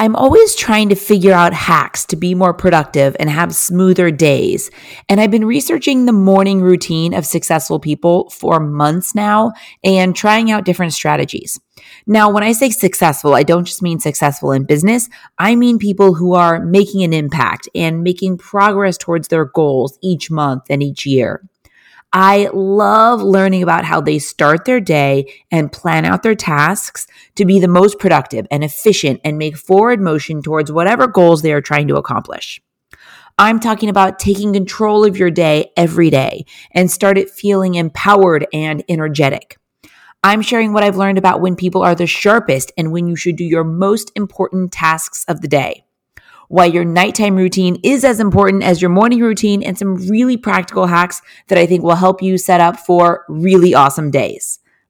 I'm always trying to figure out hacks to be more productive and have smoother days. And I've been researching the morning routine of successful people for months now and trying out different strategies. Now, when I say successful, I don't just mean successful in business. I mean people who are making an impact and making progress towards their goals each month and each year. I love learning about how they start their day and plan out their tasks to be the most productive and efficient and make forward motion towards whatever goals they are trying to accomplish. I'm talking about taking control of your day every day and start it feeling empowered and energetic. I'm sharing what I've learned about when people are the sharpest and when you should do your most important tasks of the day why your nighttime routine is as important as your morning routine, and some really practical hacks that I think will help you set up for really awesome days.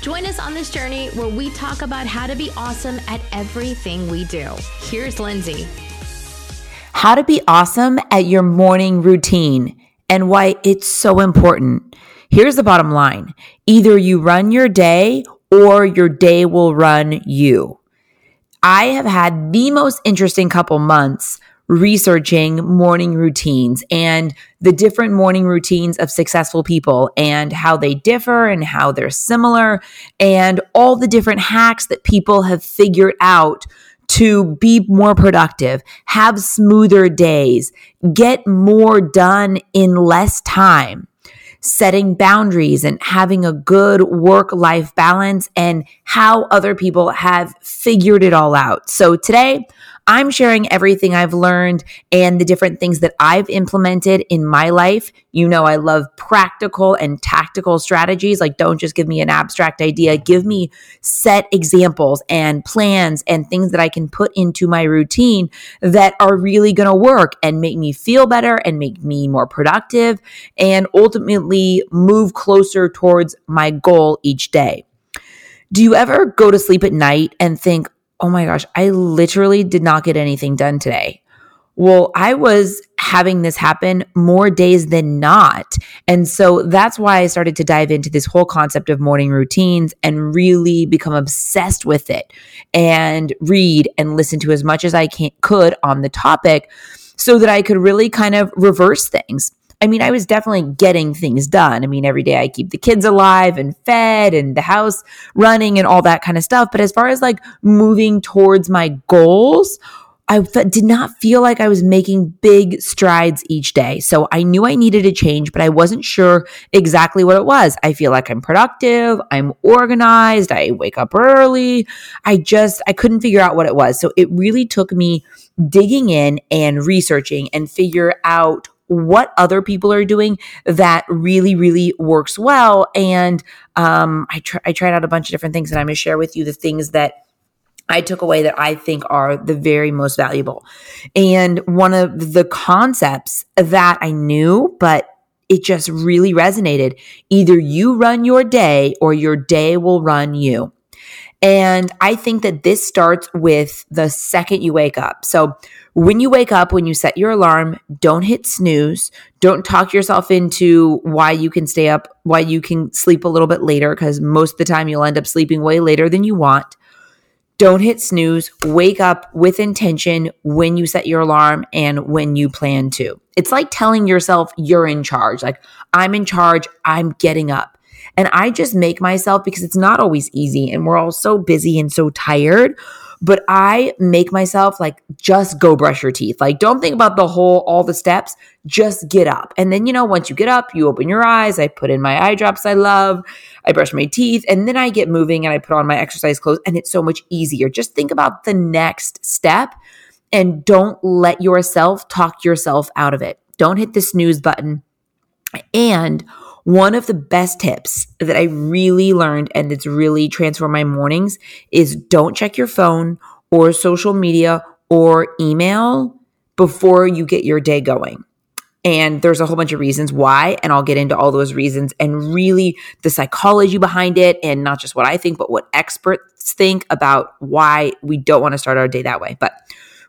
Join us on this journey where we talk about how to be awesome at everything we do. Here's Lindsay. How to be awesome at your morning routine and why it's so important. Here's the bottom line either you run your day or your day will run you. I have had the most interesting couple months researching morning routines and the different morning routines of successful people and how they differ and how they're similar and all the different hacks that people have figured out to be more productive, have smoother days, get more done in less time setting boundaries and having a good work life balance and how other people have figured it all out. So today, I'm sharing everything I've learned and the different things that I've implemented in my life. You know, I love practical and tactical strategies. Like, don't just give me an abstract idea, give me set examples and plans and things that I can put into my routine that are really going to work and make me feel better and make me more productive and ultimately move closer towards my goal each day. Do you ever go to sleep at night and think, oh my gosh, I literally did not get anything done today. Well, I was having this happen more days than not. And so that's why I started to dive into this whole concept of morning routines and really become obsessed with it and read and listen to as much as I can, could on the topic so that I could really kind of reverse things. I mean, I was definitely getting things done. I mean, every day I keep the kids alive and fed and the house running and all that kind of stuff. But as far as like moving towards my goals, I did not feel like I was making big strides each day. So I knew I needed a change, but I wasn't sure exactly what it was. I feel like I'm productive, I'm organized, I wake up early. I just, I couldn't figure out what it was. So it really took me digging in and researching and figure out what other people are doing that really, really works well. And um, I, tr- I tried out a bunch of different things, and I'm going to share with you the things that I took away that I think are the very most valuable. And one of the concepts that I knew, but it just really resonated either you run your day or your day will run you. And I think that this starts with the second you wake up. So when you wake up, when you set your alarm, don't hit snooze. Don't talk yourself into why you can stay up, why you can sleep a little bit later, because most of the time you'll end up sleeping way later than you want. Don't hit snooze. Wake up with intention when you set your alarm and when you plan to. It's like telling yourself you're in charge. Like, I'm in charge. I'm getting up. And I just make myself because it's not always easy and we're all so busy and so tired. But I make myself like just go brush your teeth. Like don't think about the whole all the steps. Just get up. And then you know once you get up, you open your eyes, I put in my eye drops I love, I brush my teeth, and then I get moving and I put on my exercise clothes and it's so much easier. Just think about the next step and don't let yourself talk yourself out of it. Don't hit the snooze button. And one of the best tips that I really learned and it's really transformed my mornings is don't check your phone or social media or email before you get your day going. And there's a whole bunch of reasons why, and I'll get into all those reasons and really the psychology behind it, and not just what I think, but what experts think about why we don't want to start our day that way. But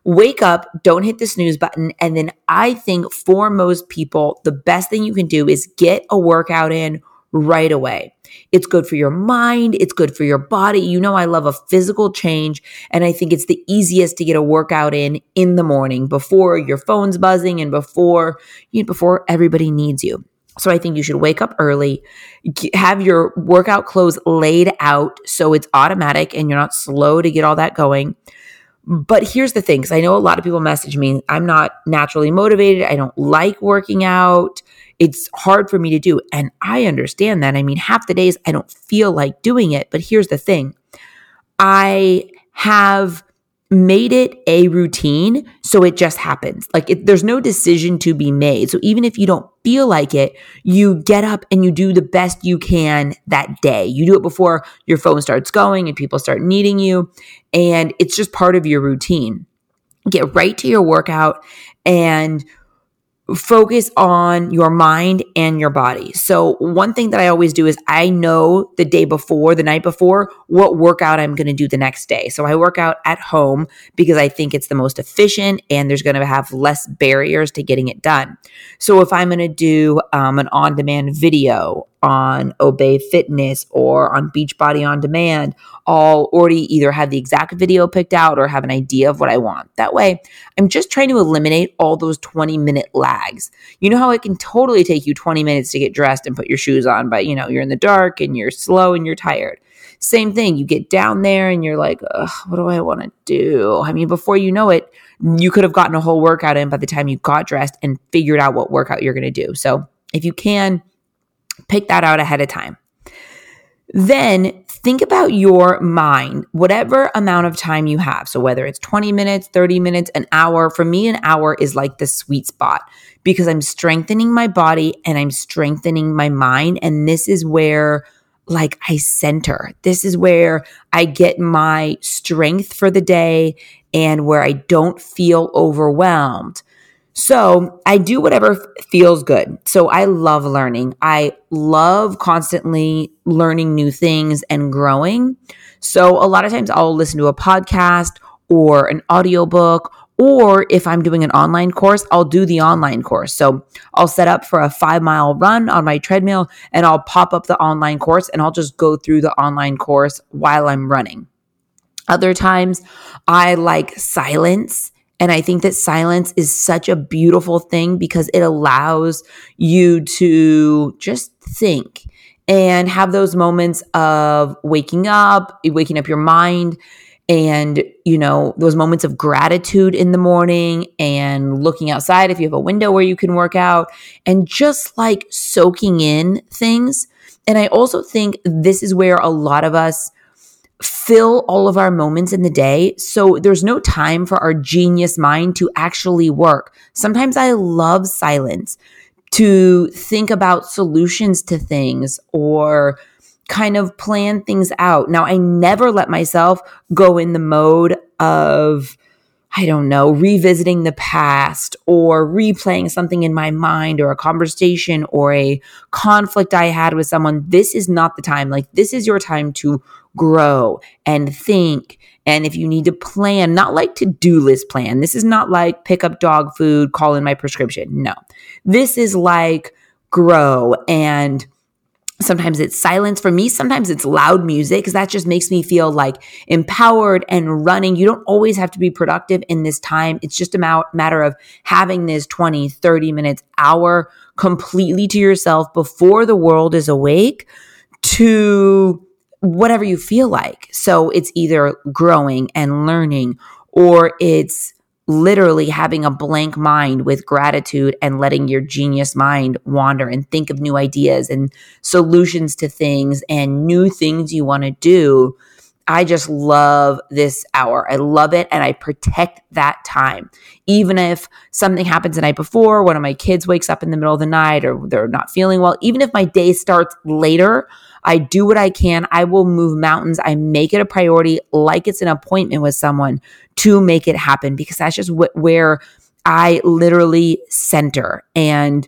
wake up, don't hit the snooze button. And then I think for most people, the best thing you can do is get a workout in right away. It's good for your mind. It's good for your body. You know, I love a physical change. And I think it's the easiest to get a workout in in the morning before your phone's buzzing and before, you before everybody needs you. So I think you should wake up early, have your workout clothes laid out so it's automatic and you're not slow to get all that going. But here's the thing, because I know a lot of people message me, I'm not naturally motivated. I don't like working out it's hard for me to do. And I understand that. I mean, half the days I don't feel like doing it. But here's the thing I have made it a routine so it just happens. Like it, there's no decision to be made. So even if you don't feel like it you get up and you do the best you can that day. You do it before your phone starts going and people start needing you and it's just part of your routine. Get right to your workout and focus on your mind and your body. So, one thing that I always do is I know the day before, the night before, what workout I'm going to do the next day. So, I work out at home because I think it's the most efficient and there's going to have less barriers to getting it done. So, if I'm going to do um, an on demand video on Obé Fitness or on Beachbody On Demand, I'll already either have the exact video picked out or have an idea of what I want. That way, I'm just trying to eliminate all those 20 minute lags. You know how it can totally take you 20 minutes to get dressed and put your shoes on, but you know, you're in the dark and you're slow and you're tired. Same thing, you get down there and you're like, what do I want to do? I mean, before you know it, you could have gotten a whole workout in by the time you got dressed and figured out what workout you're going to do. So, if you can, Pick that out ahead of time. Then think about your mind, whatever amount of time you have. So, whether it's 20 minutes, 30 minutes, an hour, for me, an hour is like the sweet spot because I'm strengthening my body and I'm strengthening my mind. And this is where, like, I center. This is where I get my strength for the day and where I don't feel overwhelmed. So I do whatever feels good. So I love learning. I love constantly learning new things and growing. So a lot of times I'll listen to a podcast or an audiobook or if I'm doing an online course, I'll do the online course. So I'll set up for a five mile run on my treadmill and I'll pop up the online course and I'll just go through the online course while I'm running. Other times I like silence and I think that silence is such a beautiful thing because it allows you to just think and have those moments of waking up, waking up your mind and you know those moments of gratitude in the morning and looking outside if you have a window where you can work out and just like soaking in things. And i also think this is where a lot of us fill all of our moments in the day. So there's no time for our genius mind to actually work. Sometimes I love silence to think about solutions to things or kind of plan things out. Now, I never let myself go in the mode of, I don't know, revisiting the past or replaying something in my mind or a conversation or a conflict I had with someone. This is not the time. Like, this is your time to grow and think. And if you need to plan, not like to do list plan, this is not like pick up dog food, call in my prescription. No, this is like grow and Sometimes it's silence for me. Sometimes it's loud music because that just makes me feel like empowered and running. You don't always have to be productive in this time. It's just a matter of having this 20, 30 minutes, hour completely to yourself before the world is awake to whatever you feel like. So it's either growing and learning or it's literally having a blank mind with gratitude and letting your genius mind wander and think of new ideas and solutions to things and new things you want to do. I just love this hour. I love it and I protect that time. Even if something happens the night before, one of my kids wakes up in the middle of the night or they're not feeling well, even if my day starts later, I do what I can. I will move mountains. I make it a priority like it's an appointment with someone to make it happen because that's just wh- where I literally center and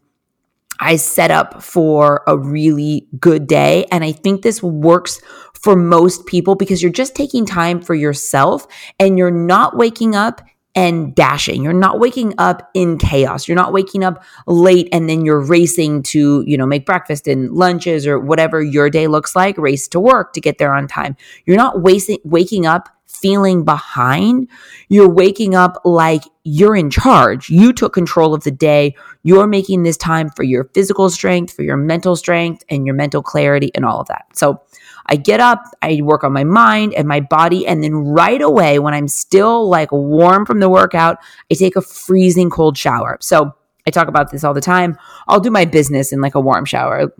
I set up for a really good day. And I think this works for most people because you're just taking time for yourself and you're not waking up and dashing. You're not waking up in chaos. You're not waking up late and then you're racing to, you know, make breakfast and lunches or whatever your day looks like, race to work to get there on time. You're not wasting waking up feeling behind. You're waking up like you're in charge. You took control of the day. You're making this time for your physical strength, for your mental strength and your mental clarity and all of that. So I get up, I work on my mind and my body. And then right away, when I'm still like warm from the workout, I take a freezing cold shower. So I talk about this all the time. I'll do my business in like a warm shower,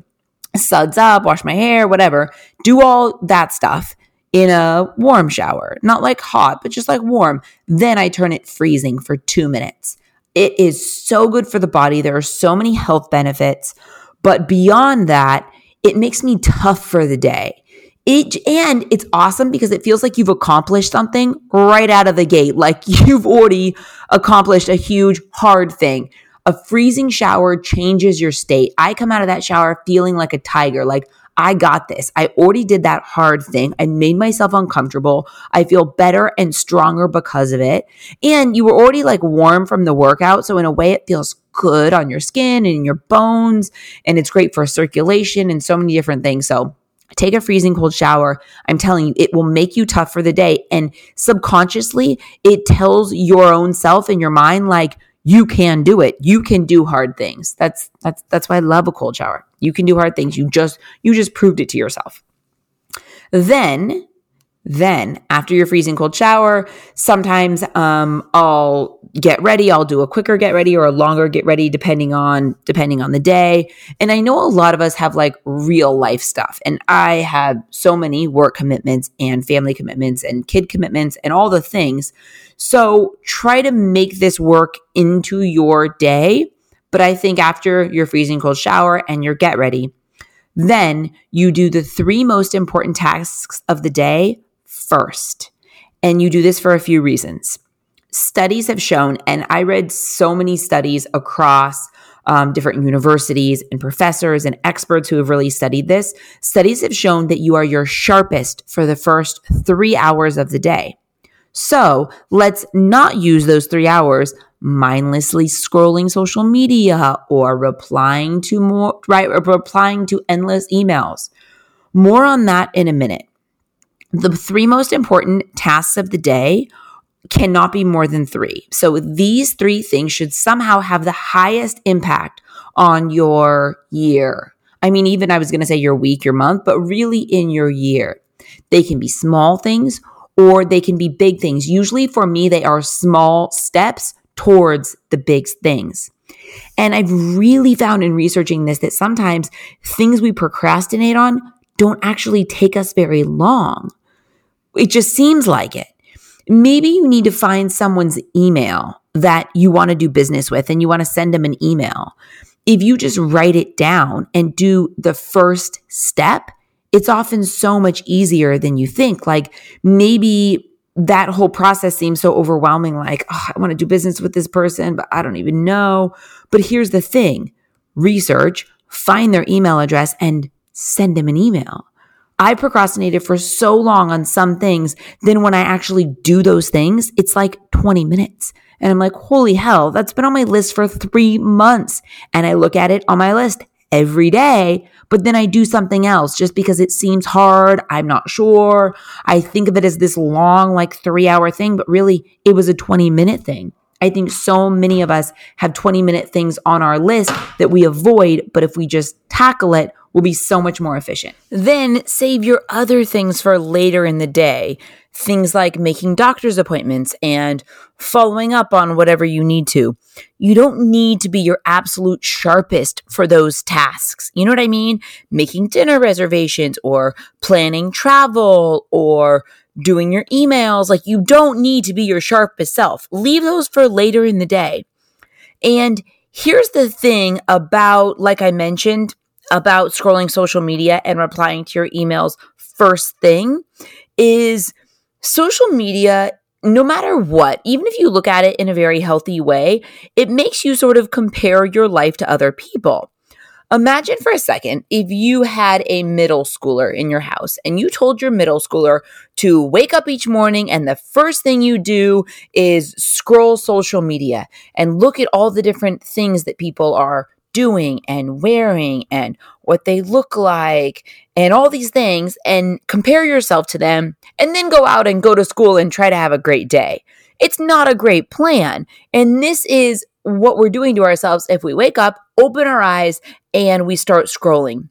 suds up, wash my hair, whatever, do all that stuff in a warm shower, not like hot, but just like warm. Then I turn it freezing for two minutes. It is so good for the body. There are so many health benefits. But beyond that, it makes me tough for the day. It, and it's awesome because it feels like you've accomplished something right out of the gate. Like you've already accomplished a huge, hard thing. A freezing shower changes your state. I come out of that shower feeling like a tiger, like I got this. I already did that hard thing. I made myself uncomfortable. I feel better and stronger because of it. And you were already like warm from the workout. So, in a way, it feels good on your skin and your bones. And it's great for circulation and so many different things. So, take a freezing cold shower. I'm telling you, it will make you tough for the day. And subconsciously, it tells your own self and your mind, like, you can do it. You can do hard things. That's that's that's why I love a cold shower. You can do hard things. You just you just proved it to yourself. Then then, after your freezing cold shower, sometimes um, I'll get ready. I'll do a quicker get ready or a longer get ready, depending on depending on the day. And I know a lot of us have like real life stuff, and I have so many work commitments and family commitments and kid commitments and all the things. So try to make this work into your day. But I think after your freezing cold shower and your get ready, then you do the three most important tasks of the day first. And you do this for a few reasons. Studies have shown, and I read so many studies across um, different universities and professors and experts who have really studied this. Studies have shown that you are your sharpest for the first three hours of the day. So let's not use those three hours mindlessly scrolling social media or replying to more, right? Or replying to endless emails. More on that in a minute the three most important tasks of the day cannot be more than three. So these three things should somehow have the highest impact on your year. I mean, even I was going to say your week, your month, but really in your year. They can be small things or they can be big things. Usually for me, they are small steps towards the big things. And I've really found in researching this that sometimes things we procrastinate on don't actually take us very long. It just seems like it. Maybe you need to find someone's email that you want to do business with and you want to send them an email. If you just write it down and do the first step, it's often so much easier than you think. Like maybe that whole process seems so overwhelming. Like, oh, I want to do business with this person, but I don't even know. But here's the thing research, find their email address, and send them an email. I procrastinated for so long on some things. Then when I actually do those things, it's like 20 minutes. And I'm like, holy hell, that's been on my list for three months. And I look at it on my list every day, but then I do something else just because it seems hard. I'm not sure. I think of it as this long, like three hour thing, but really it was a 20 minute thing. I think so many of us have 20 minute things on our list that we avoid, but if we just tackle it, will be so much more efficient. Then save your other things for later in the day. Things like making doctor's appointments and following up on whatever you need to. You don't need to be your absolute sharpest for those tasks. You know what I mean? Making dinner reservations or planning travel or doing your emails. Like you don't need to be your sharpest self. Leave those for later in the day. And here's the thing about, like I mentioned, about scrolling social media and replying to your emails first thing is social media no matter what, even if you look at it in a very healthy way, it makes you sort of compare your life to other people. Imagine for a second if you had a middle schooler in your house and you told your middle schooler to wake up each morning and the first thing you do is scroll social media and look at all the different things that people are doing and wearing and what they look like and all these things and compare yourself to them and then go out and go to school and try to have a great day. It's not a great plan. And this is what we're doing to ourselves if we wake up, open our eyes, and we start scrolling.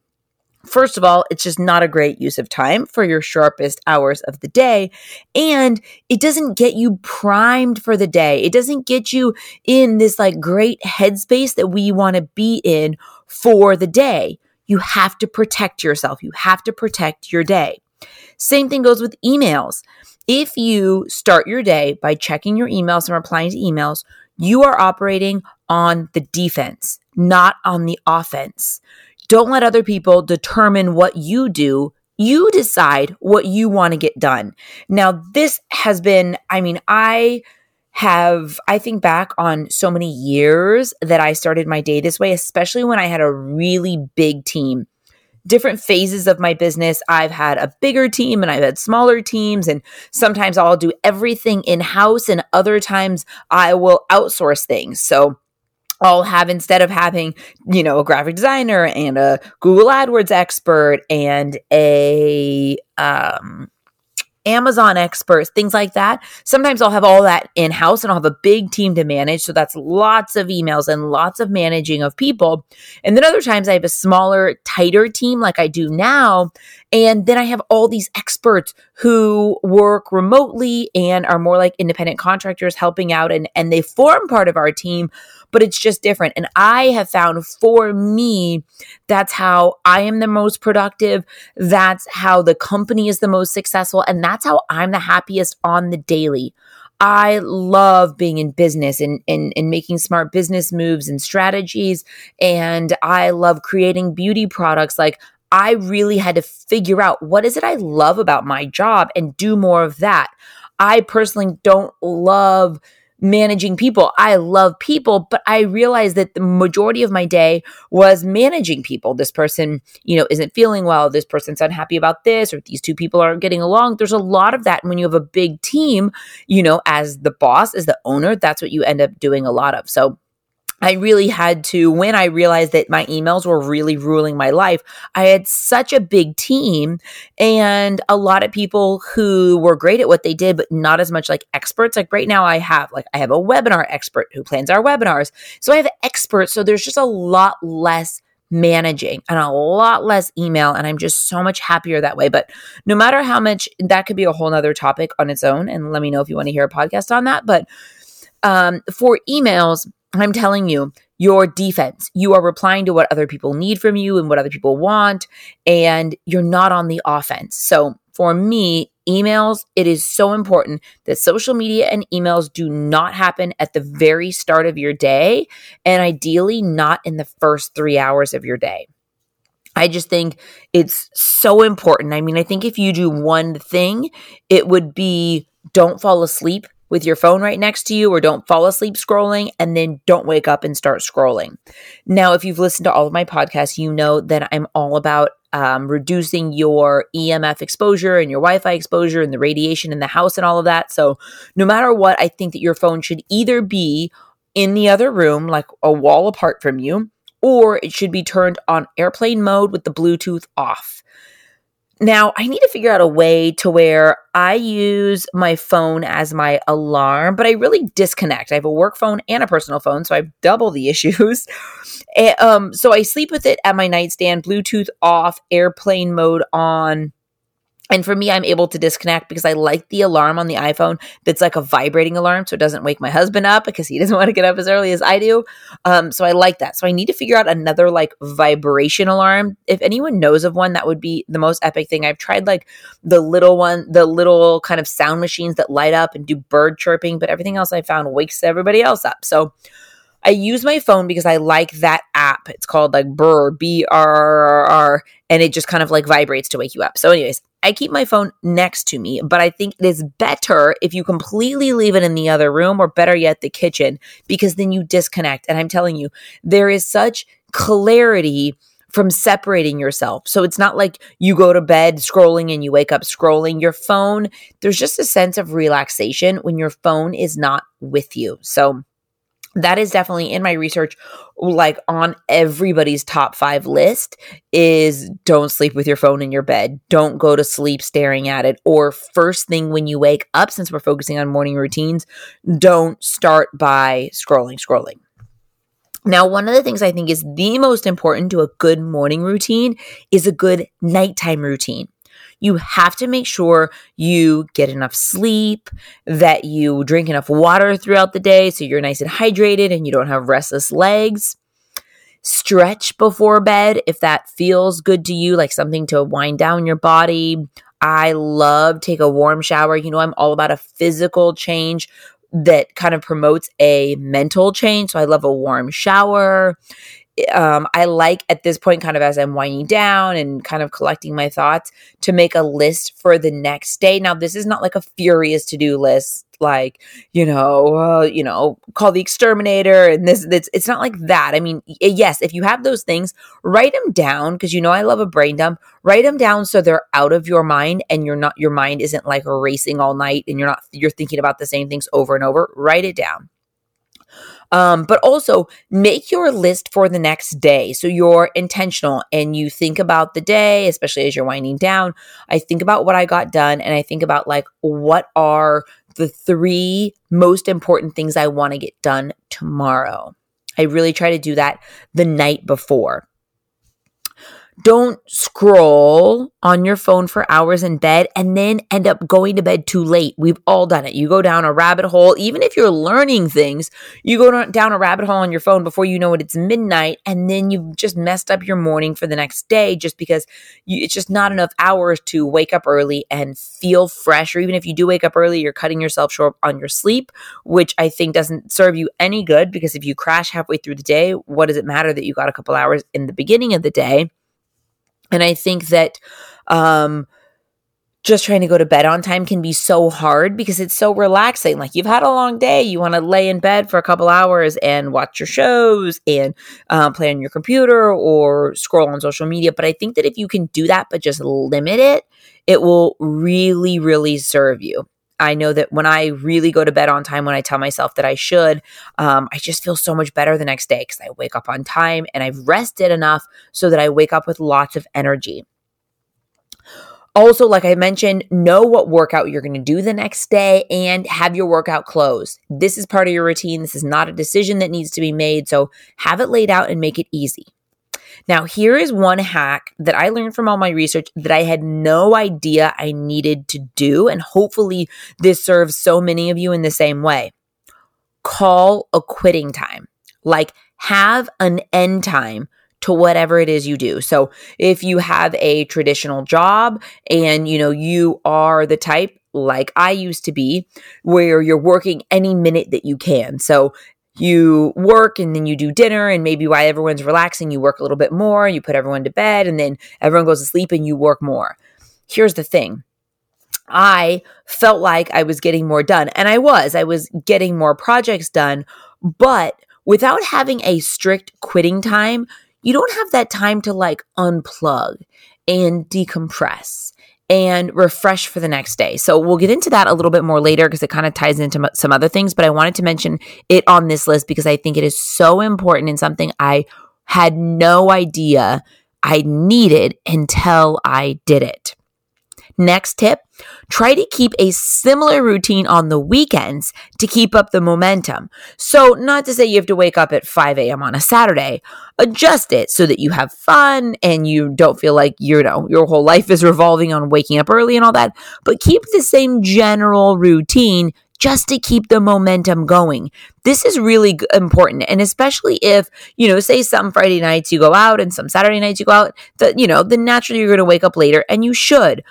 First of all, it's just not a great use of time for your sharpest hours of the day. And it doesn't get you primed for the day. It doesn't get you in this like great headspace that we want to be in for the day. You have to protect yourself. You have to protect your day. Same thing goes with emails. If you start your day by checking your emails and replying to emails, you are operating on the defense, not on the offense. Don't let other people determine what you do. You decide what you want to get done. Now, this has been, I mean, I have, I think back on so many years that I started my day this way, especially when I had a really big team different phases of my business. I've had a bigger team and I've had smaller teams. And sometimes I'll do everything in house, and other times I will outsource things. So I'll have instead of having, you know, a graphic designer and a Google AdWords expert and a um Amazon experts, things like that. Sometimes I'll have all that in house and I'll have a big team to manage. So that's lots of emails and lots of managing of people. And then other times I have a smaller, tighter team like I do now. And then I have all these experts who work remotely and are more like independent contractors helping out and, and they form part of our team but it's just different. And I have found for me, that's how I am the most productive. That's how the company is the most successful. And that's how I'm the happiest on the daily. I love being in business and, and, and making smart business moves and strategies. And I love creating beauty products. Like I really had to figure out what is it I love about my job and do more of that. I personally don't love managing people. I love people, but I realized that the majority of my day was managing people. This person, you know, isn't feeling well. This person's unhappy about this, or these two people aren't getting along. There's a lot of that. And when you have a big team, you know, as the boss, as the owner, that's what you end up doing a lot of. So I really had to, when I realized that my emails were really ruling my life, I had such a big team and a lot of people who were great at what they did, but not as much like experts. Like right now, I have, like, I have a webinar expert who plans our webinars. So I have experts. So there's just a lot less managing and a lot less email. And I'm just so much happier that way. But no matter how much, that could be a whole nother topic on its own. And let me know if you want to hear a podcast on that. But um, for emails, I'm telling you, your defense. You are replying to what other people need from you and what other people want, and you're not on the offense. So for me, emails, it is so important that social media and emails do not happen at the very start of your day, and ideally not in the first three hours of your day. I just think it's so important. I mean, I think if you do one thing, it would be don't fall asleep with your phone right next to you or don't fall asleep scrolling and then don't wake up and start scrolling. Now, if you've listened to all of my podcasts, you know that I'm all about um, reducing your EMF exposure and your Wi Fi exposure and the radiation in the house and all of that. So, no matter what, I think that your phone should either be in the other room, like a wall apart from you, or it should be turned on airplane mode with the Bluetooth off. Now, I need to figure out a way to where I use my phone as my alarm, but I really disconnect. I have a work phone and a personal phone, so I have double the issues. and, um, so I sleep with it at my nightstand, Bluetooth off, airplane mode on. And for me, I'm able to disconnect because I like the alarm on the iPhone that's like a vibrating alarm. So it doesn't wake my husband up because he doesn't want to get up as early as I do. Um, so I like that. So I need to figure out another like vibration alarm. If anyone knows of one, that would be the most epic thing. I've tried like the little one, the little kind of sound machines that light up and do bird chirping, but everything else I found wakes everybody else up. So I use my phone because I like that app. It's called like Brrr, B R R R, and it just kind of like vibrates to wake you up. So, anyways, I keep my phone next to me, but I think it is better if you completely leave it in the other room or better yet, the kitchen, because then you disconnect. And I'm telling you, there is such clarity from separating yourself. So it's not like you go to bed scrolling and you wake up scrolling your phone. There's just a sense of relaxation when your phone is not with you. So that is definitely in my research like on everybody's top 5 list is don't sleep with your phone in your bed. Don't go to sleep staring at it. Or first thing when you wake up since we're focusing on morning routines don't start by scrolling scrolling. Now, one of the things I think is the most important to a good morning routine is a good nighttime routine. You have to make sure you get enough sleep, that you drink enough water throughout the day so you're nice and hydrated and you don't have restless legs. Stretch before bed if that feels good to you, like something to wind down your body. I love take a warm shower. You know, I'm all about a physical change that kind of promotes a mental change. So I love a warm shower. Um, I like at this point, kind of as I'm winding down and kind of collecting my thoughts, to make a list for the next day. Now, this is not like a furious to do list like you know uh, you know call the exterminator and this it's, it's not like that. I mean yes if you have those things write them down because you know i love a brain dump. Write them down so they're out of your mind and you're not your mind isn't like racing all night and you're not you're thinking about the same things over and over. Write it down um, but also make your list for the next day. So you're intentional and you think about the day, especially as you're winding down. I think about what I got done and I think about like what are the three most important things I want to get done tomorrow. I really try to do that the night before. Don't scroll on your phone for hours in bed and then end up going to bed too late. We've all done it. You go down a rabbit hole, even if you're learning things, you go down a rabbit hole on your phone before you know it, it's midnight, and then you've just messed up your morning for the next day just because you, it's just not enough hours to wake up early and feel fresh. Or even if you do wake up early, you're cutting yourself short on your sleep, which I think doesn't serve you any good because if you crash halfway through the day, what does it matter that you got a couple hours in the beginning of the day? And I think that um, just trying to go to bed on time can be so hard because it's so relaxing. Like you've had a long day, you want to lay in bed for a couple hours and watch your shows and uh, play on your computer or scroll on social media. But I think that if you can do that, but just limit it, it will really, really serve you. I know that when I really go to bed on time, when I tell myself that I should, um, I just feel so much better the next day because I wake up on time and I've rested enough so that I wake up with lots of energy. Also, like I mentioned, know what workout you're going to do the next day and have your workout clothes. This is part of your routine. This is not a decision that needs to be made. So have it laid out and make it easy. Now, here is one hack that I learned from all my research that I had no idea I needed to do. And hopefully, this serves so many of you in the same way. Call a quitting time, like have an end time to whatever it is you do. So if you have a traditional job and you know you are the type like I used to be where you're working any minute that you can. So you work and then you do dinner and maybe while everyone's relaxing you work a little bit more you put everyone to bed and then everyone goes to sleep and you work more. Here's the thing. I felt like i was getting more done and i was. I was getting more projects done but without having a strict quitting time you don't have that time to like unplug and decompress and refresh for the next day. So we'll get into that a little bit more later because it kind of ties into some other things, but I wanted to mention it on this list because I think it is so important and something I had no idea I needed until I did it. Next tip try to keep a similar routine on the weekends to keep up the momentum. So, not to say you have to wake up at 5 a.m. on a Saturday, adjust it so that you have fun and you don't feel like you know your whole life is revolving on waking up early and all that, but keep the same general routine just to keep the momentum going. This is really important. And especially if, you know, say some Friday nights you go out and some Saturday nights you go out, that, you know, then naturally you're going to wake up later and you should.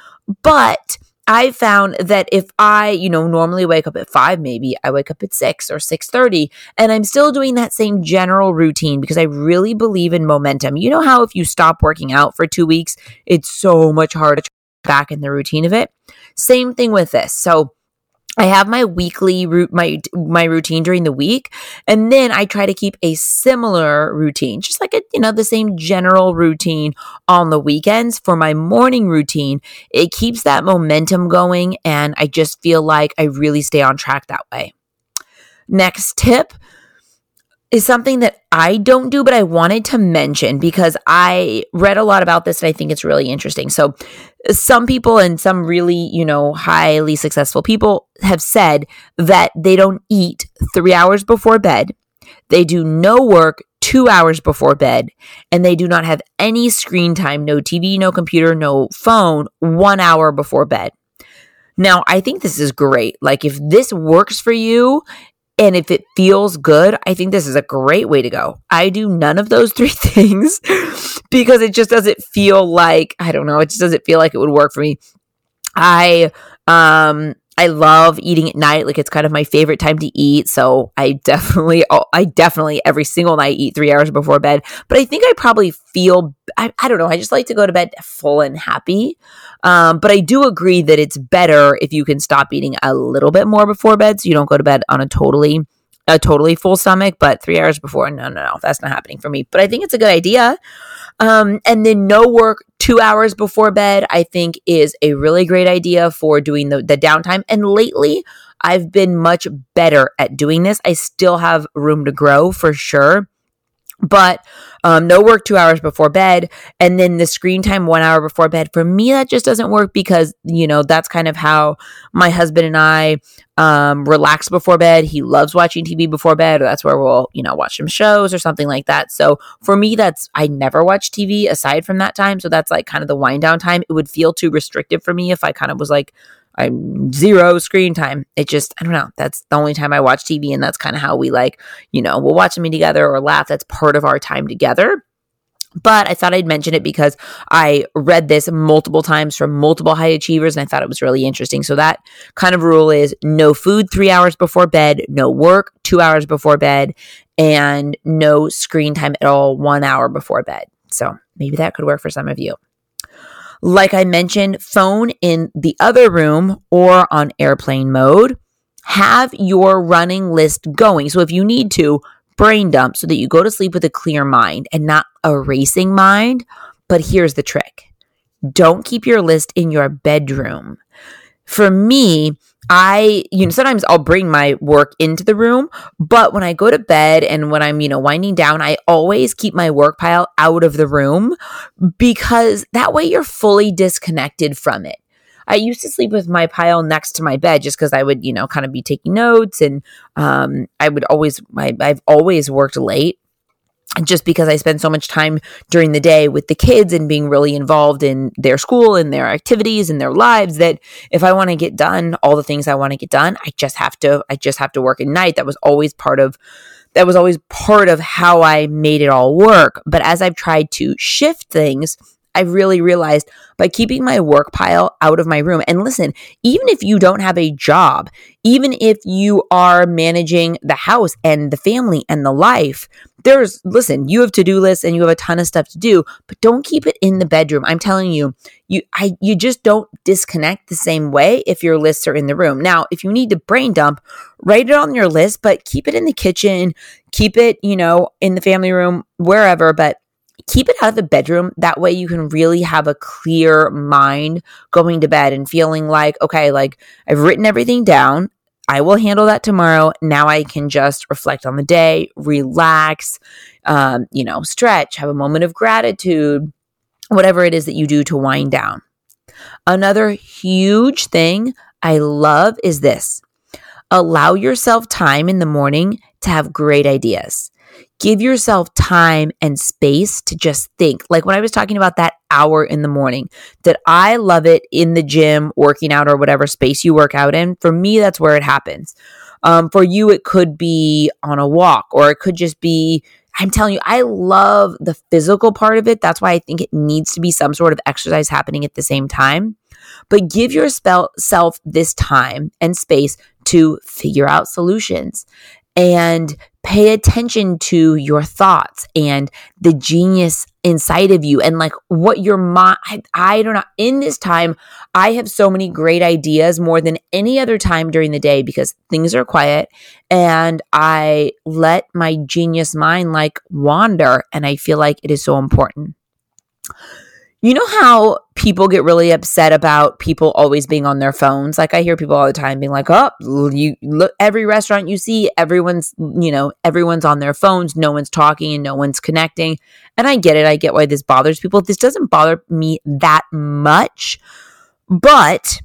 But I found that if I, you know, normally wake up at 5 maybe, I wake up at 6 or 6:30 and I'm still doing that same general routine because I really believe in momentum. You know how if you stop working out for 2 weeks, it's so much harder to back in the routine of it. Same thing with this. So I have my weekly route, my my routine during the week, and then I try to keep a similar routine, just like a you know the same general routine on the weekends for my morning routine. It keeps that momentum going, and I just feel like I really stay on track that way. Next tip is something that I don't do, but I wanted to mention because I read a lot about this and I think it's really interesting. So, some people and some really, you know, highly successful people have said that they don't eat three hours before bed, they do no work two hours before bed, and they do not have any screen time no TV, no computer, no phone one hour before bed. Now, I think this is great. Like, if this works for you and if it feels good, I think this is a great way to go. I do none of those three things because it just doesn't feel like, I don't know, it just doesn't feel like it would work for me. I um I love eating at night. Like it's kind of my favorite time to eat. So I definitely, oh, I definitely every single night eat three hours before bed. But I think I probably feel, I, I don't know. I just like to go to bed full and happy. Um, but I do agree that it's better if you can stop eating a little bit more before bed, so you don't go to bed on a totally a totally full stomach, but three hours before, no, no, no, that's not happening for me. But I think it's a good idea. Um, and then no work two hours before bed, I think is a really great idea for doing the, the downtime. And lately, I've been much better at doing this. I still have room to grow for sure but um, no work two hours before bed and then the screen time one hour before bed for me that just doesn't work because you know that's kind of how my husband and i um, relax before bed. He loves watching tv before bed or that's where we'll you know watch some shows or something like that. So for me that's i never watch tv aside from that time. So that's like kind of the wind down time. It would feel too restrictive for me if i kind of was like I'm zero screen time. It just, I don't know. That's the only time I watch TV. And that's kind of how we like, you know, we'll watch something together or laugh. That's part of our time together. But I thought I'd mention it because I read this multiple times from multiple high achievers and I thought it was really interesting. So, that kind of rule is no food three hours before bed, no work two hours before bed, and no screen time at all one hour before bed. So, maybe that could work for some of you. Like I mentioned, phone in the other room or on airplane mode. Have your running list going. So if you need to, brain dump so that you go to sleep with a clear mind and not a racing mind. But here's the trick don't keep your list in your bedroom. For me, I, you know, sometimes I'll bring my work into the room, but when I go to bed and when I'm, you know, winding down, I always keep my work pile out of the room because that way you're fully disconnected from it. I used to sleep with my pile next to my bed just because I would, you know, kind of be taking notes and um, I would always, I, I've always worked late just because I spend so much time during the day with the kids and being really involved in their school and their activities and their lives that if I want to get done all the things I want to get done, I just have to I just have to work at night. That was always part of that was always part of how I made it all work. But as I've tried to shift things, I've really realized by keeping my work pile out of my room. And listen, even if you don't have a job, even if you are managing the house and the family and the life, there's listen, you have to-do lists and you have a ton of stuff to do, but don't keep it in the bedroom. I'm telling you, you I you just don't disconnect the same way if your lists are in the room. Now, if you need to brain dump, write it on your list, but keep it in the kitchen, keep it, you know, in the family room, wherever, but keep it out of the bedroom. That way you can really have a clear mind going to bed and feeling like, okay, like I've written everything down. I will handle that tomorrow. Now I can just reflect on the day, relax, um, you know, stretch, have a moment of gratitude, whatever it is that you do to wind down. Another huge thing I love is this allow yourself time in the morning to have great ideas give yourself time and space to just think. Like when I was talking about that hour in the morning, that I love it in the gym, working out, or whatever space you work out in. For me, that's where it happens. Um, for you, it could be on a walk, or it could just be I'm telling you, I love the physical part of it. That's why I think it needs to be some sort of exercise happening at the same time. But give yourself this time and space to figure out solutions and pay attention to your thoughts and the genius inside of you and like what your mind I, don't know in this time i have so many great ideas more than any other time during the day because things are quiet and i let my genius mind like wander and i feel like it is so important you know how people get really upset about people always being on their phones? Like I hear people all the time being like, "Oh, you look every restaurant you see, everyone's, you know, everyone's on their phones, no one's talking and no one's connecting." And I get it. I get why this bothers people. This doesn't bother me that much. But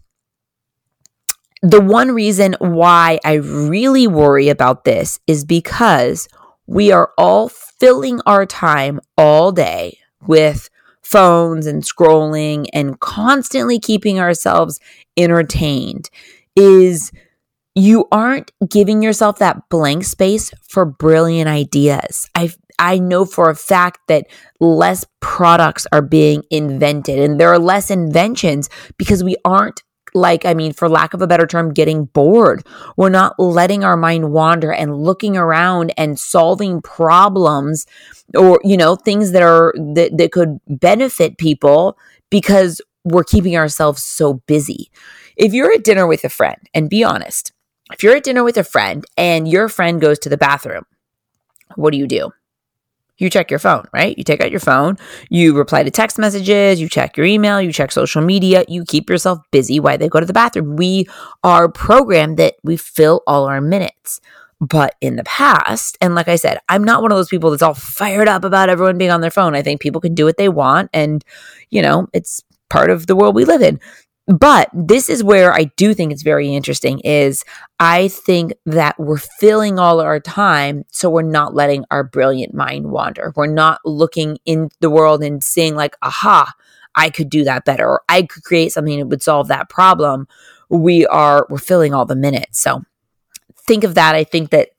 the one reason why I really worry about this is because we are all filling our time all day with phones and scrolling and constantly keeping ourselves entertained is you aren't giving yourself that blank space for brilliant ideas. I I know for a fact that less products are being invented and there are less inventions because we aren't like, I mean, for lack of a better term, getting bored. We're not letting our mind wander and looking around and solving problems or, you know, things that are, that, that could benefit people because we're keeping ourselves so busy. If you're at dinner with a friend, and be honest, if you're at dinner with a friend and your friend goes to the bathroom, what do you do? You check your phone, right? You take out your phone, you reply to text messages, you check your email, you check social media, you keep yourself busy while they go to the bathroom. We are programmed that we fill all our minutes. But in the past, and like I said, I'm not one of those people that's all fired up about everyone being on their phone. I think people can do what they want, and, you know, it's part of the world we live in. But this is where I do think it's very interesting is I think that we're filling all our time so we're not letting our brilliant mind wander. We're not looking in the world and seeing like, aha, I could do that better or I could create something that would solve that problem. We are we're filling all the minutes. So think of that. I think that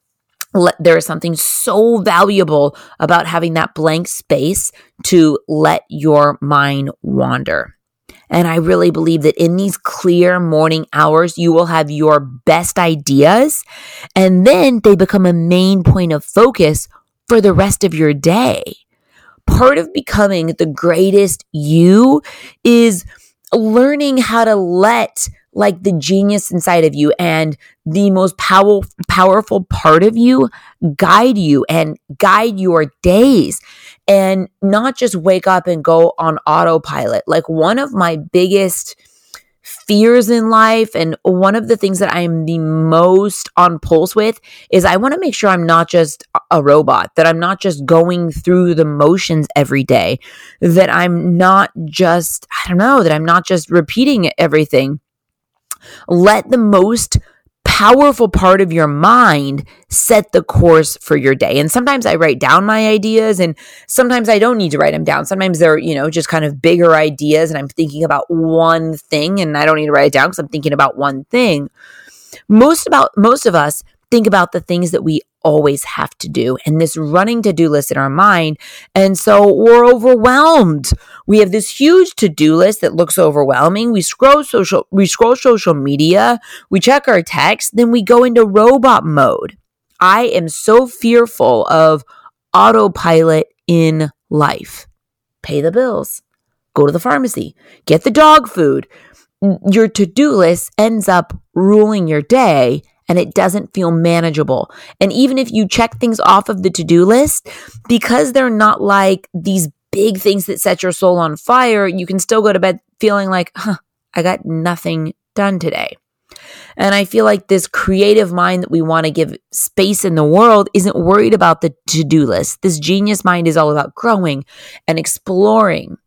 there is something so valuable about having that blank space to let your mind wander. And I really believe that in these clear morning hours, you will have your best ideas. And then they become a main point of focus for the rest of your day. Part of becoming the greatest you is learning how to let like the genius inside of you and the most pow- powerful part of you guide you and guide your days and not just wake up and go on autopilot. Like one of my biggest fears in life and one of the things that I'm the most on pulse with is I want to make sure I'm not just a robot, that I'm not just going through the motions every day, that I'm not just I don't know, that I'm not just repeating everything. Let the most powerful part of your mind set the course for your day. And sometimes I write down my ideas and sometimes I don't need to write them down. Sometimes they're, you know, just kind of bigger ideas and I'm thinking about one thing and I don't need to write it down because I'm thinking about one thing. Most about most of us think about the things that we always have to do and this running to do list in our mind. And so we're overwhelmed. We have this huge to do list that looks overwhelming. We scroll social, we scroll social media, we check our text, then we go into robot mode. I am so fearful of autopilot in life. Pay the bills, go to the pharmacy, get the dog food. Your to do list ends up ruling your day and it doesn't feel manageable. And even if you check things off of the to do list, because they're not like these big things that set your soul on fire, you can still go to bed feeling like, huh, I got nothing done today. And I feel like this creative mind that we want to give space in the world isn't worried about the to do list. This genius mind is all about growing and exploring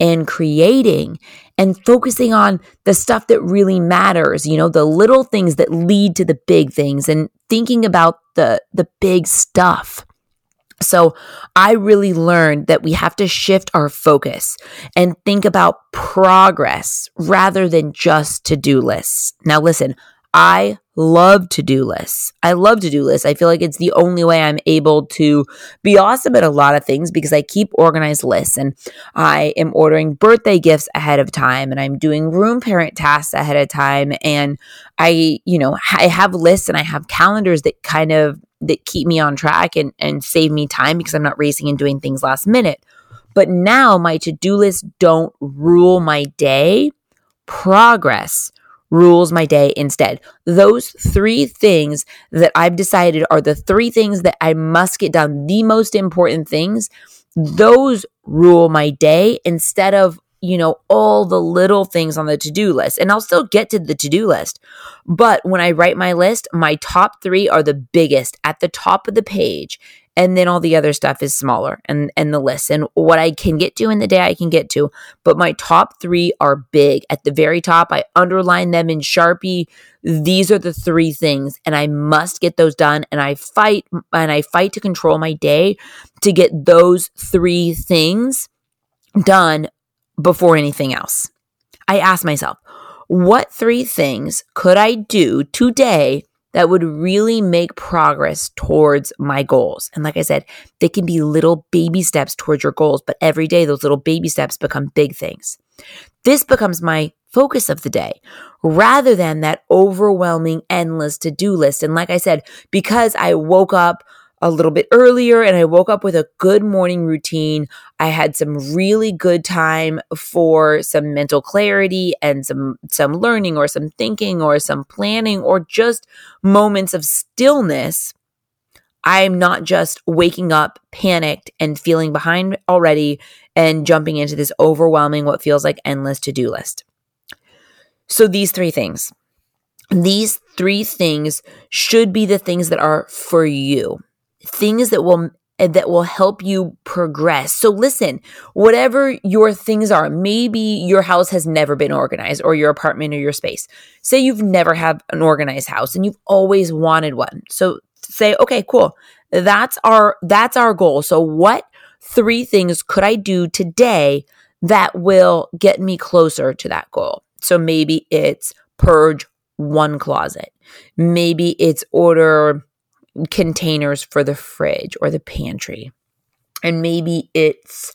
and creating and focusing on the stuff that really matters, you know, the little things that lead to the big things and thinking about the the big stuff. So, I really learned that we have to shift our focus and think about progress rather than just to do lists. Now, listen, I love to do lists. I love to do lists. I feel like it's the only way I'm able to be awesome at a lot of things because I keep organized lists and I am ordering birthday gifts ahead of time and I'm doing room parent tasks ahead of time. And I, you know, I have lists and I have calendars that kind of that keep me on track and, and save me time because I'm not racing and doing things last minute. But now my to do list don't rule my day. Progress rules my day instead. Those three things that I've decided are the three things that I must get done, the most important things, those rule my day instead of you know, all the little things on the to do list. And I'll still get to the to do list. But when I write my list, my top three are the biggest at the top of the page and then all the other stuff is smaller and and the list and what I can get to in the day I can get to. But my top 3 are big. At the very top I underline them in Sharpie. These are the three things and I must get those done. And I fight and I fight to control my day to get those three things done before anything else. I ask myself what three things could I do today that would really make progress towards my goals. And like I said, they can be little baby steps towards your goals, but every day those little baby steps become big things. This becomes my focus of the day rather than that overwhelming, endless to do list. And like I said, because I woke up a little bit earlier and I woke up with a good morning routine. I had some really good time for some mental clarity and some some learning or some thinking or some planning or just moments of stillness. I'm not just waking up panicked and feeling behind already and jumping into this overwhelming what feels like endless to-do list. So these three things. These three things should be the things that are for you things that will that will help you progress. So listen, whatever your things are, maybe your house has never been organized or your apartment or your space. Say you've never had an organized house and you've always wanted one. So say, okay, cool. That's our that's our goal. So what three things could I do today that will get me closer to that goal? So maybe it's purge one closet. Maybe it's order containers for the fridge or the pantry. And maybe it's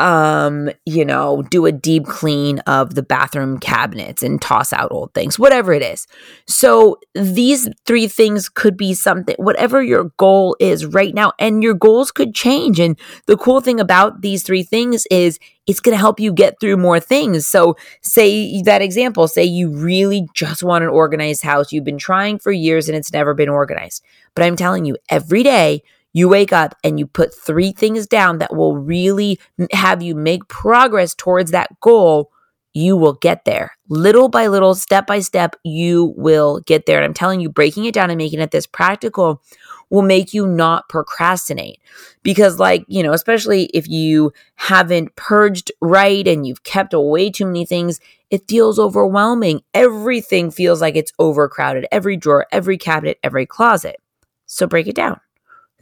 um, you know, do a deep clean of the bathroom cabinets and toss out old things, whatever it is. So these three things could be something, whatever your goal is right now, and your goals could change. And the cool thing about these three things is it's going to help you get through more things. So, say that example, say you really just want an organized house. You've been trying for years and it's never been organized. But I'm telling you, every day, you wake up and you put three things down that will really have you make progress towards that goal, you will get there. Little by little, step by step, you will get there. And I'm telling you, breaking it down and making it this practical will make you not procrastinate. Because, like, you know, especially if you haven't purged right and you've kept away too many things, it feels overwhelming. Everything feels like it's overcrowded every drawer, every cabinet, every closet. So break it down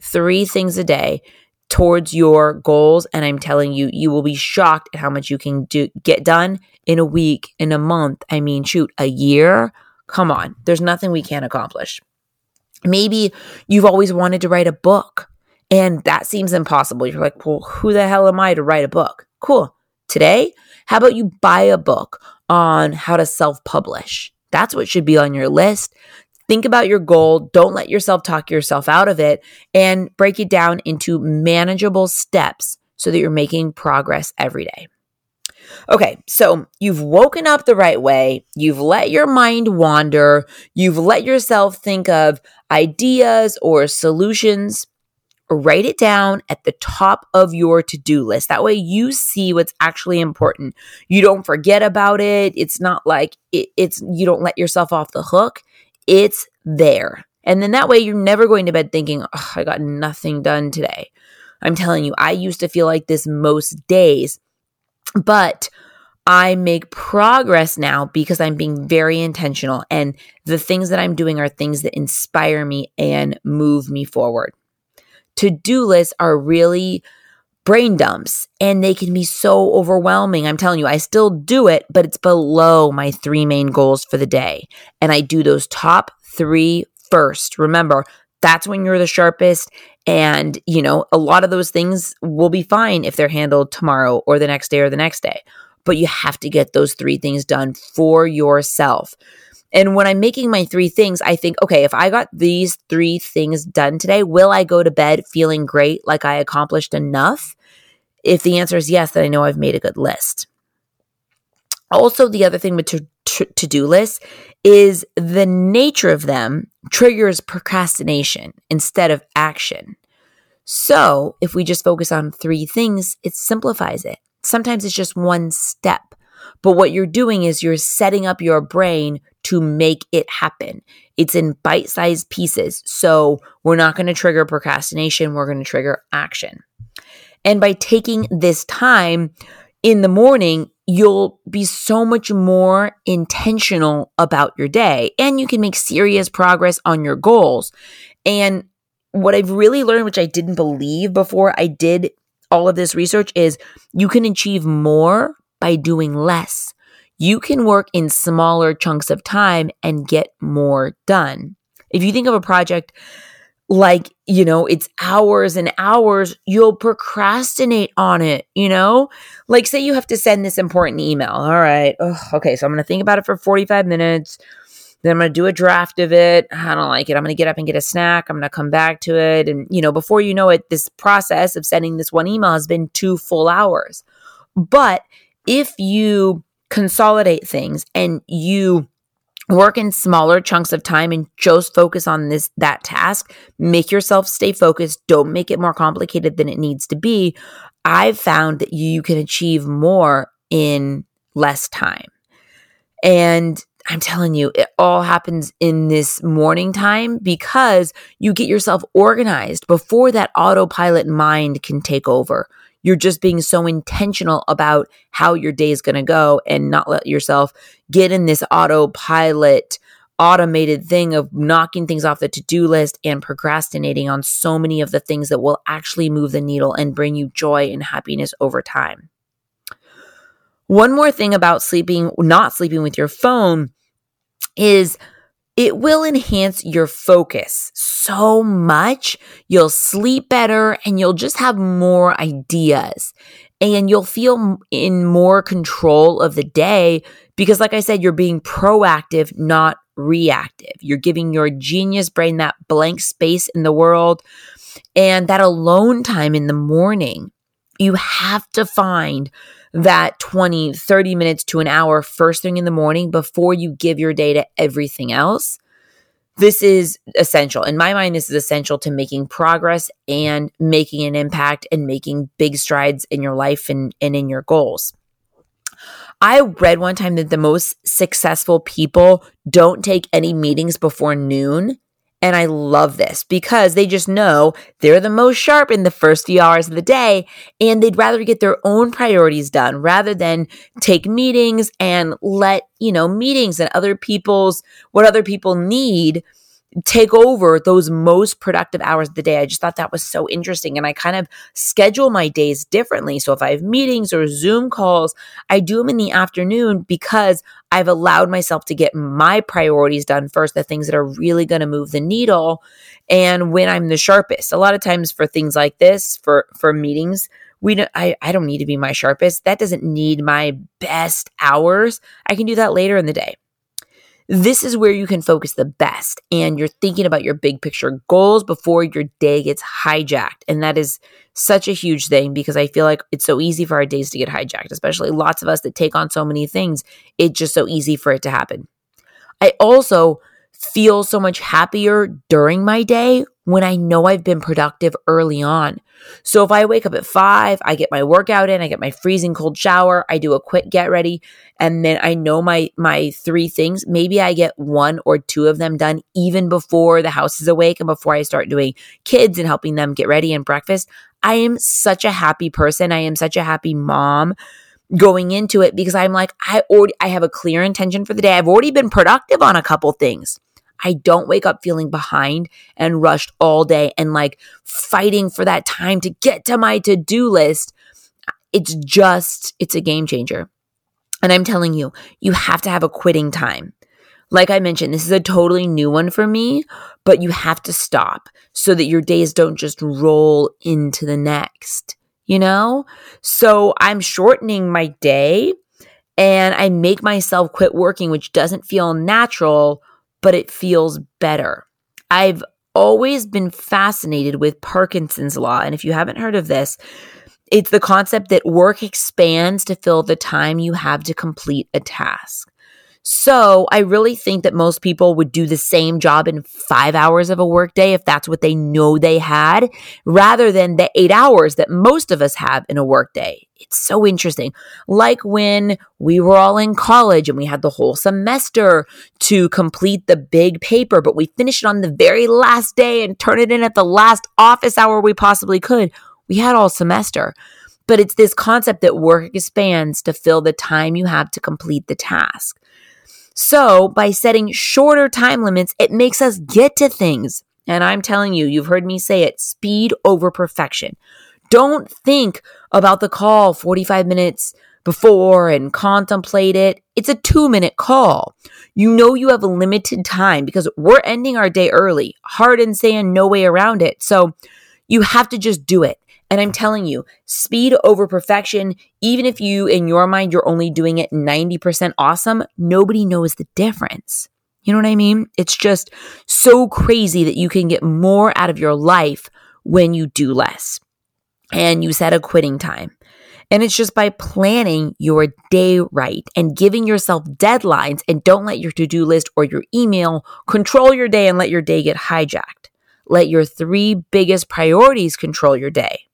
three things a day towards your goals. And i'm telling you you will be shocked at how much you can do get done in a week in a month. I mean shoot a year? Come on. There's nothing we can't accomplish. Maybe you've always wanted to write a book and that seems impossible. You're like well who the hell am i to write a book? Cool. Today how about you buy a book on how to self-publish? That's what should be on your list Think about your goal. Don't let yourself talk yourself out of it and break it down into manageable steps so that you're making progress every day. Okay, so you've woken up the right way. You've let your mind wander. You've let yourself think of ideas or solutions. Write it down at the top of your to do list. That way you see what's actually important. You don't forget about it. It's not like it, it's, you don't let yourself off the hook. It's there. And then that way you're never going to bed thinking, oh, I got nothing done today. I'm telling you, I used to feel like this most days, but I make progress now because I'm being very intentional. And the things that I'm doing are things that inspire me and move me forward. To do lists are really brain dumps and they can be so overwhelming. I'm telling you, I still do it, but it's below my three main goals for the day. And I do those top three first. Remember, that's when you're the sharpest. And, you know, a lot of those things will be fine if they're handled tomorrow or the next day or the next day. But you have to get those three things done for yourself. And when I'm making my three things, I think, okay, if I got these three things done today, will I go to bed feeling great, like I accomplished enough? If the answer is yes, then I know I've made a good list. Also, the other thing with to, to do lists is the nature of them triggers procrastination instead of action. So, if we just focus on three things, it simplifies it. Sometimes it's just one step. But what you're doing is you're setting up your brain to make it happen. It's in bite sized pieces. So we're not going to trigger procrastination, we're going to trigger action. And by taking this time in the morning, you'll be so much more intentional about your day and you can make serious progress on your goals. And what I've really learned, which I didn't believe before I did all of this research, is you can achieve more by doing less. You can work in smaller chunks of time and get more done. If you think of a project like, you know, it's hours and hours, you'll procrastinate on it, you know? Like, say you have to send this important email. All right. Ugh, okay. So I'm going to think about it for 45 minutes. Then I'm going to do a draft of it. I don't like it. I'm going to get up and get a snack. I'm going to come back to it. And, you know, before you know it, this process of sending this one email has been two full hours. But if you consolidate things and you work in smaller chunks of time and just focus on this that task. Make yourself stay focused. Don't make it more complicated than it needs to be. I've found that you can achieve more in less time. And i'm telling you it all happens in this morning time because you get yourself organized before that autopilot mind can take over you're just being so intentional about how your day is going to go and not let yourself get in this autopilot automated thing of knocking things off the to-do list and procrastinating on so many of the things that will actually move the needle and bring you joy and happiness over time. One more thing about sleeping not sleeping with your phone is it will enhance your focus so much. You'll sleep better and you'll just have more ideas and you'll feel in more control of the day because, like I said, you're being proactive, not reactive. You're giving your genius brain that blank space in the world and that alone time in the morning. You have to find that 20, 30 minutes to an hour first thing in the morning before you give your day to everything else. This is essential. In my mind, this is essential to making progress and making an impact and making big strides in your life and, and in your goals. I read one time that the most successful people don't take any meetings before noon and I love this because they just know they're the most sharp in the first few hours of the day and they'd rather get their own priorities done rather than take meetings and let, you know, meetings and other people's, what other people need take over those most productive hours of the day. I just thought that was so interesting. And I kind of schedule my days differently. So if I have meetings or Zoom calls, I do them in the afternoon because I've allowed myself to get my priorities done first, the things that are really going to move the needle. And when I'm the sharpest, a lot of times for things like this, for, for meetings, we don't, I, I don't need to be my sharpest. That doesn't need my best hours. I can do that later in the day. This is where you can focus the best and you're thinking about your big picture goals before your day gets hijacked. And that is such a huge thing because I feel like it's so easy for our days to get hijacked, especially lots of us that take on so many things. It's just so easy for it to happen. I also feel so much happier during my day when I know I've been productive early on. So if I wake up at five, I get my workout in, I get my freezing cold shower, I do a quick get ready, and then I know my my three things. Maybe I get one or two of them done even before the house is awake and before I start doing kids and helping them get ready and breakfast. I am such a happy person. I am such a happy mom going into it because I'm like I already I have a clear intention for the day. I've already been productive on a couple things. I don't wake up feeling behind and rushed all day and like fighting for that time to get to my to do list. It's just, it's a game changer. And I'm telling you, you have to have a quitting time. Like I mentioned, this is a totally new one for me, but you have to stop so that your days don't just roll into the next, you know? So I'm shortening my day and I make myself quit working, which doesn't feel natural, but it feels better. I've always been fascinated with Parkinson's law. And if you haven't heard of this, it's the concept that work expands to fill the time you have to complete a task. So I really think that most people would do the same job in five hours of a workday if that's what they know they had, rather than the eight hours that most of us have in a workday. It's so interesting. Like when we were all in college and we had the whole semester to complete the big paper, but we finished it on the very last day and turn it in at the last office hour we possibly could. We had all semester. But it's this concept that work expands to fill the time you have to complete the task. So, by setting shorter time limits, it makes us get to things. And I'm telling you, you've heard me say it speed over perfection. Don't think about the call 45 minutes before and contemplate it. It's a two minute call. You know you have a limited time because we're ending our day early, hard and saying no way around it. So you have to just do it. And I'm telling you, speed over perfection, even if you, in your mind, you're only doing it 90% awesome, nobody knows the difference. You know what I mean? It's just so crazy that you can get more out of your life when you do less and you set a quitting time. And it's just by planning your day right and giving yourself deadlines and don't let your to do list or your email control your day and let your day get hijacked. Let your three biggest priorities control your day.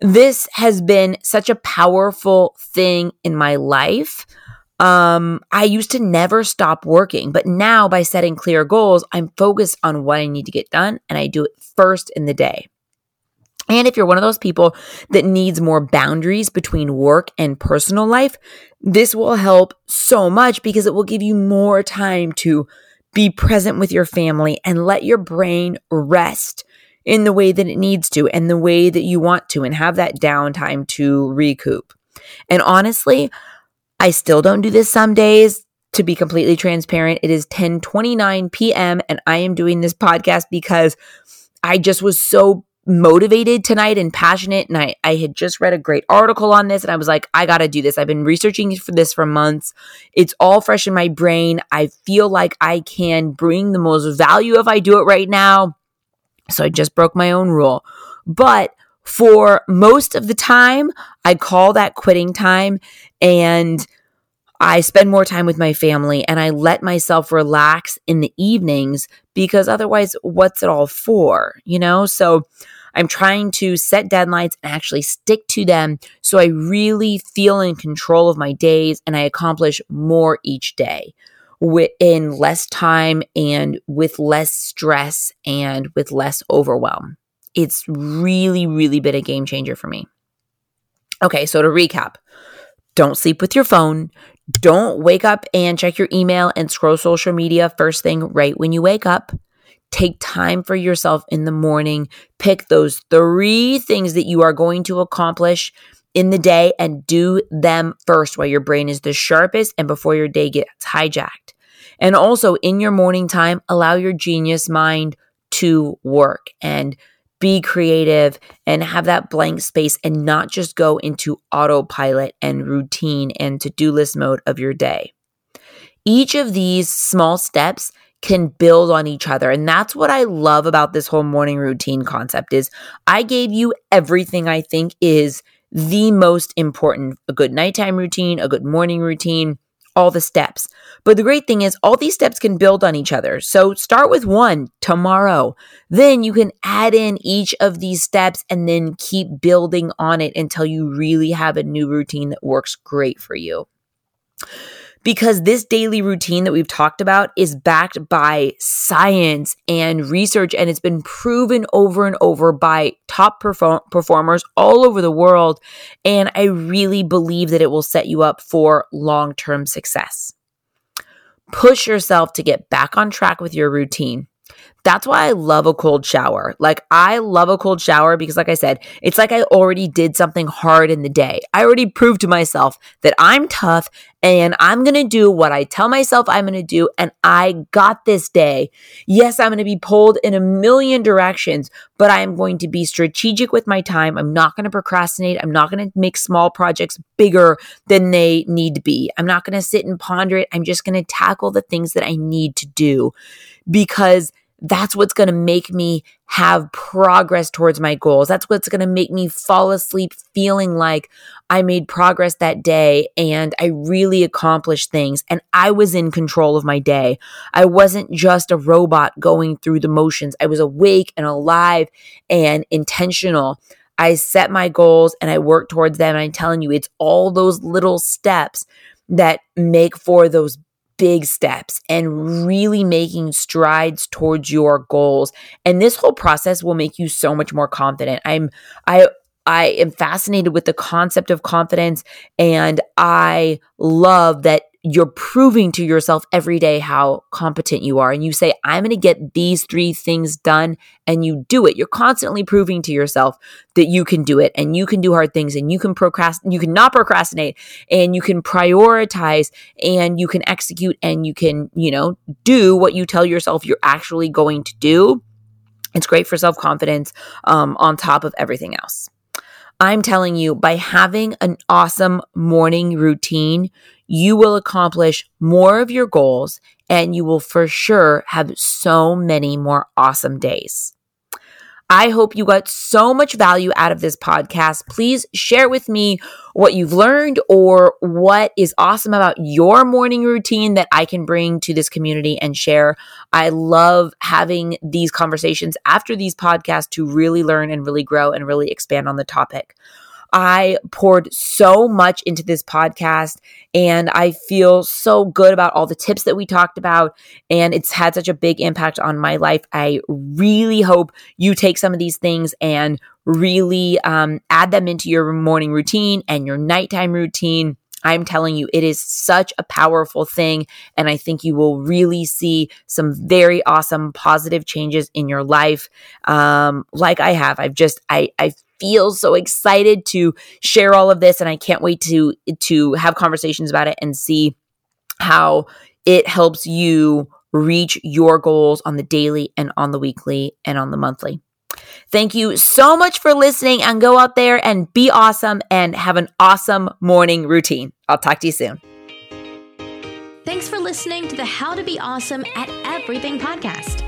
This has been such a powerful thing in my life. Um, I used to never stop working, but now by setting clear goals, I'm focused on what I need to get done and I do it first in the day. And if you're one of those people that needs more boundaries between work and personal life, this will help so much because it will give you more time to be present with your family and let your brain rest in the way that it needs to and the way that you want to and have that downtime to recoup. And honestly, I still don't do this some days. To be completely transparent, it is 10:29 p.m. and I am doing this podcast because I just was so motivated tonight and passionate and I, I had just read a great article on this and I was like, I gotta do this. I've been researching for this for months. It's all fresh in my brain. I feel like I can bring the most value if I do it right now. So I just broke my own rule. But for most of the time, I call that quitting time and I spend more time with my family and I let myself relax in the evenings because otherwise, what's it all for? You know? So I'm trying to set deadlines and actually stick to them so I really feel in control of my days and I accomplish more each day in less time and with less stress and with less overwhelm. It's really, really been a game changer for me. Okay, so to recap, don't sleep with your phone. Don't wake up and check your email and scroll social media first thing right when you wake up. Take time for yourself in the morning. Pick those three things that you are going to accomplish in the day and do them first while your brain is the sharpest and before your day gets hijacked. And also in your morning time, allow your genius mind to work and be creative and have that blank space and not just go into autopilot and routine and to do list mode of your day. Each of these small steps can build on each other and that's what I love about this whole morning routine concept is I gave you everything I think is the most important a good nighttime routine, a good morning routine, all the steps. But the great thing is, all these steps can build on each other. So start with one tomorrow. Then you can add in each of these steps and then keep building on it until you really have a new routine that works great for you because this daily routine that we've talked about is backed by science and research, and it's been proven over and over by top perform- performers all over the world. And I really believe that it will set you up for long term success. Push yourself to get back on track with your routine. That's why I love a cold shower. Like, I love a cold shower because, like I said, it's like I already did something hard in the day. I already proved to myself that I'm tough and I'm going to do what I tell myself I'm going to do. And I got this day. Yes, I'm going to be pulled in a million directions, but I am going to be strategic with my time. I'm not going to procrastinate. I'm not going to make small projects bigger than they need to be. I'm not going to sit and ponder it. I'm just going to tackle the things that I need to do because that's what's going to make me have progress towards my goals. That's what's going to make me fall asleep feeling like I made progress that day and I really accomplished things and I was in control of my day. I wasn't just a robot going through the motions. I was awake and alive and intentional. I set my goals and I worked towards them. And I'm telling you, it's all those little steps that make for those big steps and really making strides towards your goals. And this whole process will make you so much more confident. I'm, I, I am fascinated with the concept of confidence and I love that you're proving to yourself every day how competent you are. And you say, I'm going to get these three things done, and you do it. You're constantly proving to yourself that you can do it and you can do hard things and you can procrastinate, you can not procrastinate and you can prioritize and you can execute and you can, you know, do what you tell yourself you're actually going to do. It's great for self confidence um, on top of everything else. I'm telling you, by having an awesome morning routine, you will accomplish more of your goals and you will for sure have so many more awesome days. I hope you got so much value out of this podcast. Please share with me what you've learned or what is awesome about your morning routine that I can bring to this community and share. I love having these conversations after these podcasts to really learn and really grow and really expand on the topic. I poured so much into this podcast and I feel so good about all the tips that we talked about. And it's had such a big impact on my life. I really hope you take some of these things and really um, add them into your morning routine and your nighttime routine. I'm telling you, it is such a powerful thing. And I think you will really see some very awesome positive changes in your life. Um, like I have. I've just, I, I feel so excited to share all of this and I can't wait to to have conversations about it and see how it helps you reach your goals on the daily and on the weekly and on the monthly. Thank you so much for listening and go out there and be awesome and have an awesome morning routine. I'll talk to you soon. Thanks for listening to the How to Be Awesome at Everything podcast.